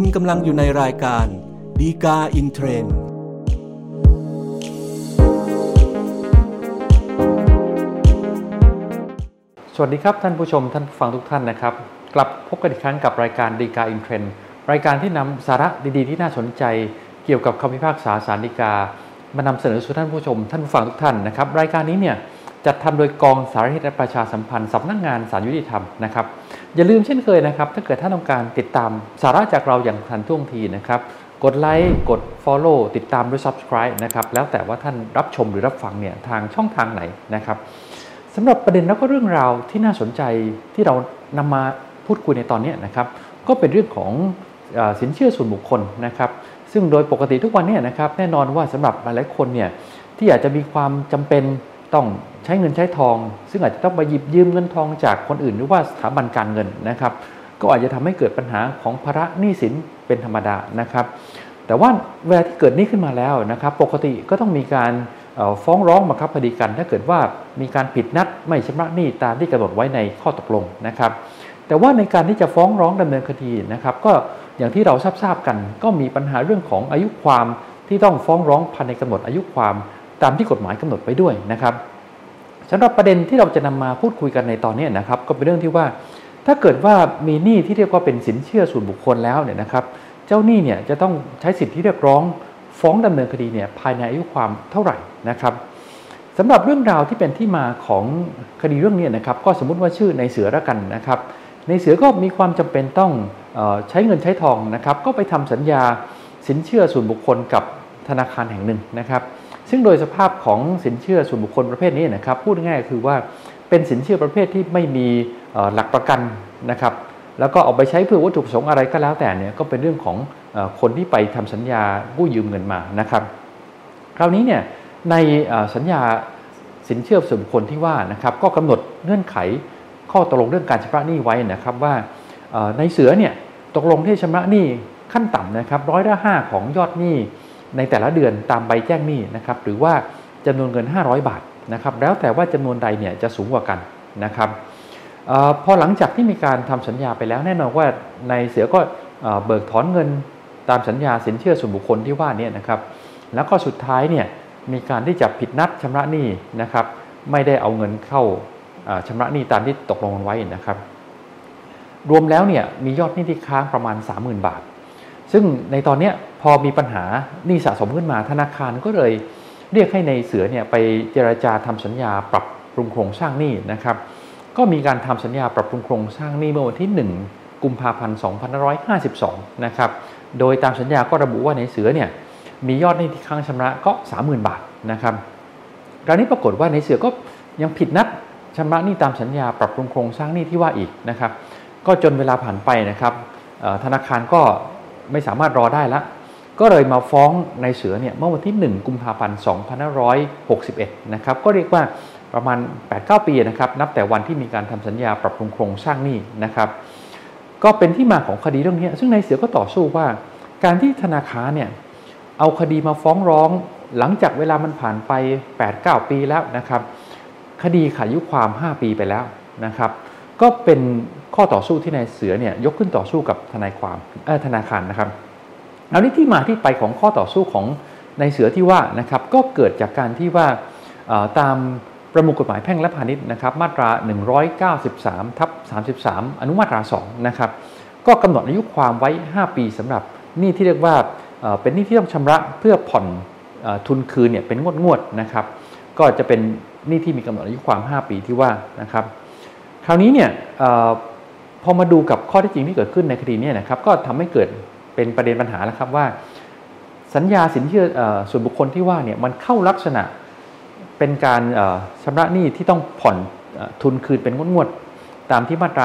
คุณกำลังอยู่ในรายการ ฎีกาอินเทรนด์สวัสดีครับท่านผู้ชมท่านผู้ฟังทุกท่านนะครับ กลับมาพบกันอีกครั้งกับรายการฎีกาอินเทรนด์รายการที่นำสาระดีๆ ที่น่าสนใจ เกี่ยวกับคำพิพากษาศาลฎีกามานำเสนอสู่ท่านผู้ชม ท่านผู้ฟังทุกท่านนะครับ รายการนี้เนี่ยจัดทำโดยกองสารนิเทศและประชาสัมพันธ์สำนักงานศาลยุติธรรมนะครับ อย่าลืมเช่นเคยนะครับ ถ้าเกิดท่านต้องการติดตามสาระจากเราอย่างทันท่วงทีนะครับ กดไลค์กด Follow ติดตามด้วย Subscribe นะครับ แล้วแต่ว่าท่านรับชมหรือรับฟังเนี่ยทางช่องทางไหนนะครับสำหรับประเด็นแล้วก็เรื่องราวที่น่าสนใจที่เรานำมาพูดคุยในตอนนี้นะครับ ก็เป็นเรื่องของอสินเชื่อส่วนบุคคลนะครับ ซึ่งโดยปกติทุกวันเนี่ยนะครับแน่นอนว่าสำหรับหลายๆคนเนี่ยที่อาจจะมีความจำเป็น ต้องใช้เงินใช้ทอง ซึ่งอาจจะต้องไปหยิบยืมเงินทองจากคนอื่น หรือว่าสถาบันการเงินนะครับ ก็อาจจะทำให้เกิดปัญหาของภาระหนี้สินเป็นธรรมดานะครับ แต่ว่าเวลาที่เกิดหนี้ขึ้นมาแล้วนะครับ ปกติก็ต้องมีการฟ้องร้องบังคับคดีกัน ถ้าเกิดว่ามีการผิดนัดไม่ชำระหนี้ตามที่กำหนดไว้ในข้อตกลงนะครับ แต่ว่าในการที่จะฟ้องร้องดำเนินคดีนะครับ ก็อย่างที่เราทราบๆกัน ก็มีปัญหาเรื่องของอายุความที่ต้องฟ้องร้องภายในกำหนดอายุความ ตามที่กฎหมายกำหนดไปด้วยนะครับสำหรับประเด็นที่เราจะนำมาพูดคุยกันในตอนนี้นะครับก็เป็นเรื่องที่ว่า ถ้าเกิดว่ามีหนี้ที่เรียกว่าเป็นสินเชื่อส่วนบุคคลแล้วเนี่ยนะครับ เจ้าหนี้เนี่ยจะต้องใช้สิทธิเรียกร้อง ฟ้องดำเนินคดีเนี่ยภายในอายุความเท่าไหร่นะครับสำหรับเรื่องราวที่เป็นที่มาของคดีเรื่องนี้นะครับ ก็สมมุติว่าชื่อในเสือละกันนะครับ ในเสือก็มีความจำเป็นต้องออใช้เงินใช้ทองนะครับ ก็ไปทำสัญญาสินเชื่อส่วนบุคคลกับธนาคารแห่งหนึ่งนะครับ ซึ่งโดยสภาพของสินเชื่อส่วนบุคคลประเภทนี้นะครับพูดง่ายๆก็คือว่าเป็นสินเชื่อประเภทที่ไม่มีหลักประกันนะครับแล้วก็เอาไปใช้เพื่อวัตถุประสงค์อะไรก็แล้วแต่เนี่ยก็เป็นเรื่องของคนที่ไปทำสัญญากู้ยืมเงินมานะครับ คราวนี้เนี่ยในสัญญาสินเชื่อส่วนบุคคลที่ว่านะครับก็กำหนดเงื่อนไขข้อตกลงเรื่องการชำระหนี้ไว้นะครับว่าในเสือเนี่ยตกลงที่ชำระหนี้ขั้นต่ำนะครับร้อยละห้าของยอดหนี้ ในแต่ละเดือนตามใบแจ้งหนี้นะครับหรือว่าจำนวนเงิน 500 บาทนะครับแล้วแต่ว่าจำนวนใดเนี่ยจะสูงกว่ากันนะครับออพอหลังจากที่มีการทำสัญญาไปแล้วแน่นอนว่าในเสือก็เอ่อเบิกถอนเงินตามสัญญาสินเชื่อส่วนบุคคลที่ว่านี้นะครับแล้วก็สุดท้ายเนี่ยมีการที่จะผิดนัดชำระหนี้นะครับไม่ได้เอาเงินเข้าเอ่อชำระหนี้ตามที่ตกลงกันไว้นะครับ รวมแล้วเนี่ยมียอดหนี้ที่ค้างประมาณ 30,000 บาท ซึ่งในตอนนี้พอมีปัญหาหนี้สะสมขึ้นมาธนาคารก็เลยเรียกให้ในเสือเนี่ยไปเจราจาทำสัญญาปรับปรุงโครงสร้างหนี้นะครับ ก็มีการทำสัญญาปรับปรุงโครงสร้างหนี้เมื่อวันที่ 1 กุมภาพันธ์ 2552 นะครับ โดยตามสัญญาก็ระบุว่าในเสือเนี่ยมียอดหนี้ที่ค้างชำระก็ 30,000 บาทนะครับคราวนี้ปรากฏว่าในเสือก็ยังผิดนัดชำระหนี้ตามสัญญาปรับปรุงโครงสร้างหนี้ที่ว่าอีกนะครับ ก็จนเวลาผ่านไปนะครับธนาคารก็ ไม่สามารถรอได้ละ ก็เลยมาฟ้องในเสือเนี่ยเมื่อวันที่ 1 กุมภาพันธ์ 2561 นะครับ ก็เรียกว่าประมาณ 8-9 ปีนะครับ นับแต่วันที่มีการทำสัญญาปรับปรุงโครงสร้างหนี้นะครับ ก็เป็นที่มาของคดีเรื่องนี้ ซึ่งในเสือก็ต่อสู้ว่า การที่ธนาคารเนี่ยเอาคดีมาฟ้องร้อง หลังจากเวลามันผ่านไป 8-9 ปีแล้วนะครับ คดีขาดอายุความ 5 ปีไปแล้วนะครับ ก็เป็นข้อต่อสู้ที่นายเสือเนี่ยยกขึ้นต่อสู้กับทนายความเอ่อธนาคารนะครับเอานี้ที่มาที่ไปของข้อต่อสู้ของในเสือที่ว่านะครับก็เกิดจากการที่ว่าตามประมวลกฎหมายแพ่งและพาณิชย์นะครับมาตรา 193ทับ33 อนุมาตรา2นะครับก็กำหนดอายุความไว้ 5 ปีสำหรับหนี้ที่เรียกว่าเป็นหนี้ที่ต้องชำระเพื่อผ่อนอทุนคืนเนี่ยเป็นงวดๆนะครับก็จะเป็นหนี้ที่มีกำหนดอายุความ 5 ปีที่ว่านะครับ ราวนี้เนี่ยออพอมาดูกับข้อที่จริงที่เกิดขึ้นในคดีนี้นะครับก็ทำให้เกิดเป็นประเด็นปัญหาแล้วครับว่า สัญญาสินเชื่ออส่วนบุคคลที่ว่าเนี่ยมันเข้าลักษณะเป็นการเอ่อชำระหนี้ที่ต้องผ่อนอทุนคืนเป็นงวดๆตามที่มาตรา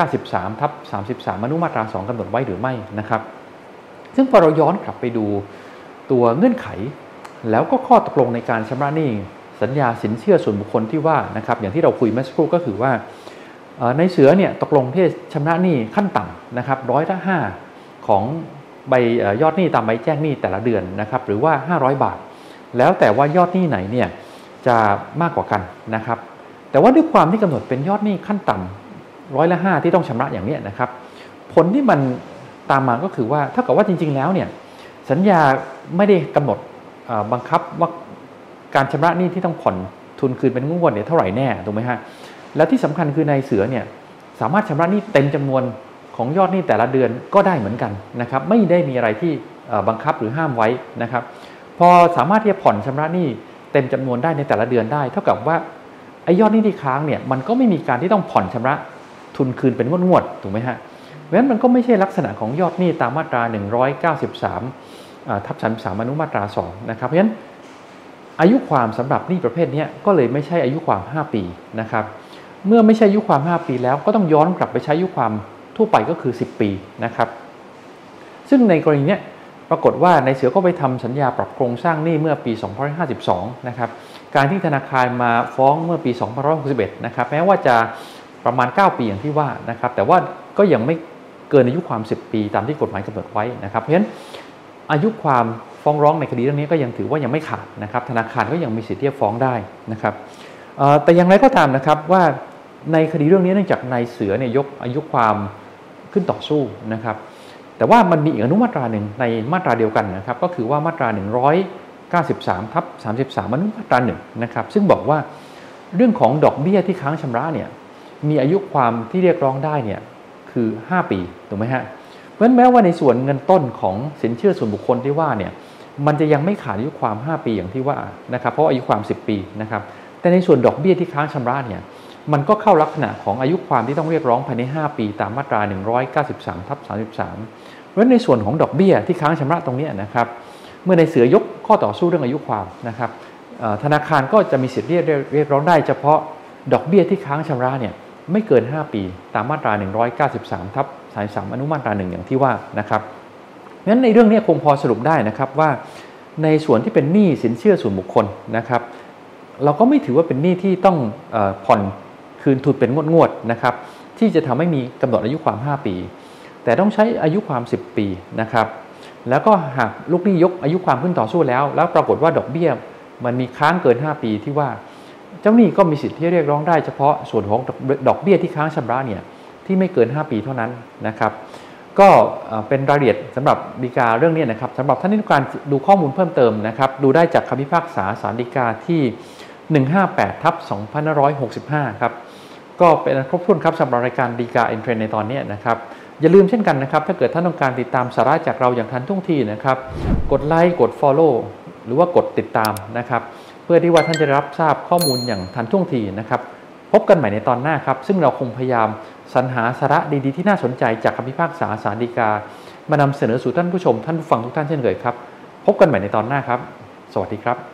193ทับ33 อนุมาตรา 2กำหนดไว้หรือไม่นะครับ ซึ่งพอเราย้อนกลับไปดูตัวเงื่อนไข แล้วก็ข้อตกลงในการชำระหนี้สัญญาสินเชื่อส่วนบุคคลที่ว่านะครับอย่างที่เราคุยเมื่อสักครู่ก็คือว่า ในเสือเนี่ยตกลงที่ชำระหนี้ขั้นต่ำนะครับร้อยละห้าของใบยอดหนี้ตามใบแจ้งหนี้แต่ละเดือนนะครับหรือว่า 500 บาท แล้วแต่ว่ายอดหนี้ไหนเนี่ยจะมากกว่ากันนะครับ แต่ว่าด้วยความที่กำหนดเป็นยอดหนี้ขั้นต่ำร้อยละห้าที่ต้องชำระอย่างนี้นะครับ ผลที่มันตามมาก็คือว่าถ้ากับว่าจริง ๆ แล้วเนี่ยสัญญาไม่ได้กำหนดบังคับว่าการชำระหนี้ที่ต้องผ่อนทุนคืนเป็นงวดเนี่ยเท่าไหร่แน่ถูกไหมฮะ แล้วที่สำคัญคือในเสือเนี่ยสามารถชำระหนี้เต็มจำนวนของยอดหนี้แต่ละเดือนก็ได้เหมือนกันนะครับไม่ได้มีอะไรที่บังคับหรือห้ามไว้นะครับ พอสามารถที่จะผ่อนชำระหนี้เต็มจำนวนได้ในแต่ละเดือนได้ เท่ากับว่าไอ้ยอดหนี้ที่ค้างเนี่ยมันก็ไม่มีการที่ต้องผ่อนชำระทุนคืนเป็นงวดๆถูกไหมฮะเพราะฉะนั้นมันก็ไม่ใช่ลักษณะของยอดหนี้ตามมาตรา 193ทับ33อนุมาตรา2นะครับเพราะฉะนั้นอายุความสำหรับหนี้ประเภทนี้ก็เลยไม่ใช่อายุความ 5 ปีนะครับ เมื่อไม่ใช่อายุความ 5 ปีแล้วก็ต้องย้อนกลับไปใช้อายุความทั่วไปก็คือ 10 ปีนะครับ ซึ่งในกรณีนี้ปรากฏว่าในเสือก็ไปทำสัญญาปรับโครงสร้างหนี้เมื่อปี 2552 นะครับ การที่ธนาคารมาฟ้องเมื่อปี 2561 นะครับ แม้ว่าจะประมาณ 9 ปีอย่างที่ว่านะครับ แต่ว่าก็ยังไม่เกินอายุความ 10 ปีตามที่กฎหมายกำหนดไว้นะครับ เพราะฉะนั้นอายุความฟ้องร้องในคดีเรื่องนี้ก็ยังถือว่ายังไม่ขาดนะครับ ธนาคารก็ยังมีสิทธิ์ที่จะฟ้องได้นะครับแต่อย่างไรก็ตามนะครับว่า ในคดีเรื่องนี้เนื่องจากนายเสือเนี่ยยกอายุความขึ้นต่อสู้นะครับ แต่ว่ามันมีอีกอนุมาตราหนึ่งในมาตราเดียวกันนะครับ ก็คือว่ามาตรา 193ทับ33อนุมาตราหนึ่งนะครับ ซึ่งบอกว่าเรื่องของดอกเบี้ยที่ค้างชำระเนี่ยมีอายุความที่เรียกร้องได้เนี่ยคือ 5 ปีถูกไหมฮะเพราะฉะนั้นแม้ว่าในส่วนเงินต้นของสินเชื่อส่วนบุคคลที่ว่าเนี่ยมันจะยังไม่ขาดอายุความ 5 ปีอย่างที่ว่านะครับเพราะอายุความ 10 ปีนะครับแต่ในส่วนดอกเบี้ยที่ค้างชำระเนี่ย มันก็เข้าลักษณะของอายุความที่ต้องเรียกร้องภายใน 5 ปีตามมาตรา 193ทับ33 เพราะในส่วนของดอกเบี้ยที่ค้างชำระตรงนี้นะครับ เมื่อในเสือยกข้อต่อสู้เรื่องอายุความนะครับธนาคารก็จะมีสิทธิ์เรียกเรียกร้องได้เฉพาะดอกเบี้ยที่ค้างชำระเนี่ยไม่เกิน 5 ปี ตามมาตรา 193ทับ33อนุมาตราหนึ่งอย่างที่ว่านะครับงั้นในเรื่องนี้คงพอสรุปได้นะครับว่าในส่วนที่เป็นหนี้สินเชื่อส่วนบุคคลนะครับ เราก็ไม่ถือว่าเป็นหนี้ที่ต้องผ่อน คืนทุนเป็นงวดๆนะครับที่จะทำให้มีกำหนดอายุความ 5 ปี แต่ต้องใช้อายุความ 10 ปีนะครับแล้วก็หากลูกหนี้ยกอายุความขึ้นต่อสู้แล้ว แล้วปรากฏว่าดอกเบี้ยมันมีค้างเกิน 5 ปีที่ว่า เจ้าหนี้ก็มีสิทธิ์ที่เรียกร้องได้เฉพาะส่วนของดอกเบี้ยที่ค้างชำระเนี่ยที่ไม่เกิน 5 ปีเท่านั้นนะครับก็เป็นรายละเอียดสำหรับดีกาเรื่องนี้นะครับสำหรับท่านที่ต้องการดูข้อมูลเพิ่มเติมนะครับดูได้จากคำพิพากษาสารดีกาที่ 158ทับ2565 ครับ ก็เป็นครบถ้วนครับสำหรับรายการดีกาอินเทรนในตอนนี้นะครับอย่าลืมเช่นกันนะครับ ถ้าเกิดท่านต้องการติดตามสาระจากเราอย่างทันท่วงทีนะครับ กดไลค์กด Follow หรือว่ากดติดตามนะครับ เพื่อที่ว่าท่านจะรับทราบข้อมูลอย่างทันท่วงทีนะครับ พบกันใหม่ในตอนหน้าครับ ซึ่งเราคงพยายามสรรหาสาระดีๆ ที่น่าสนใจจากคำพิพากษาสารดีกา มานำเสนอสู่ท่านผู้ชมท่านผู้ฟังทุกท่านเช่นเคยครับ พบกันใหม่ในตอนหน้าครับ สวัสดีครับ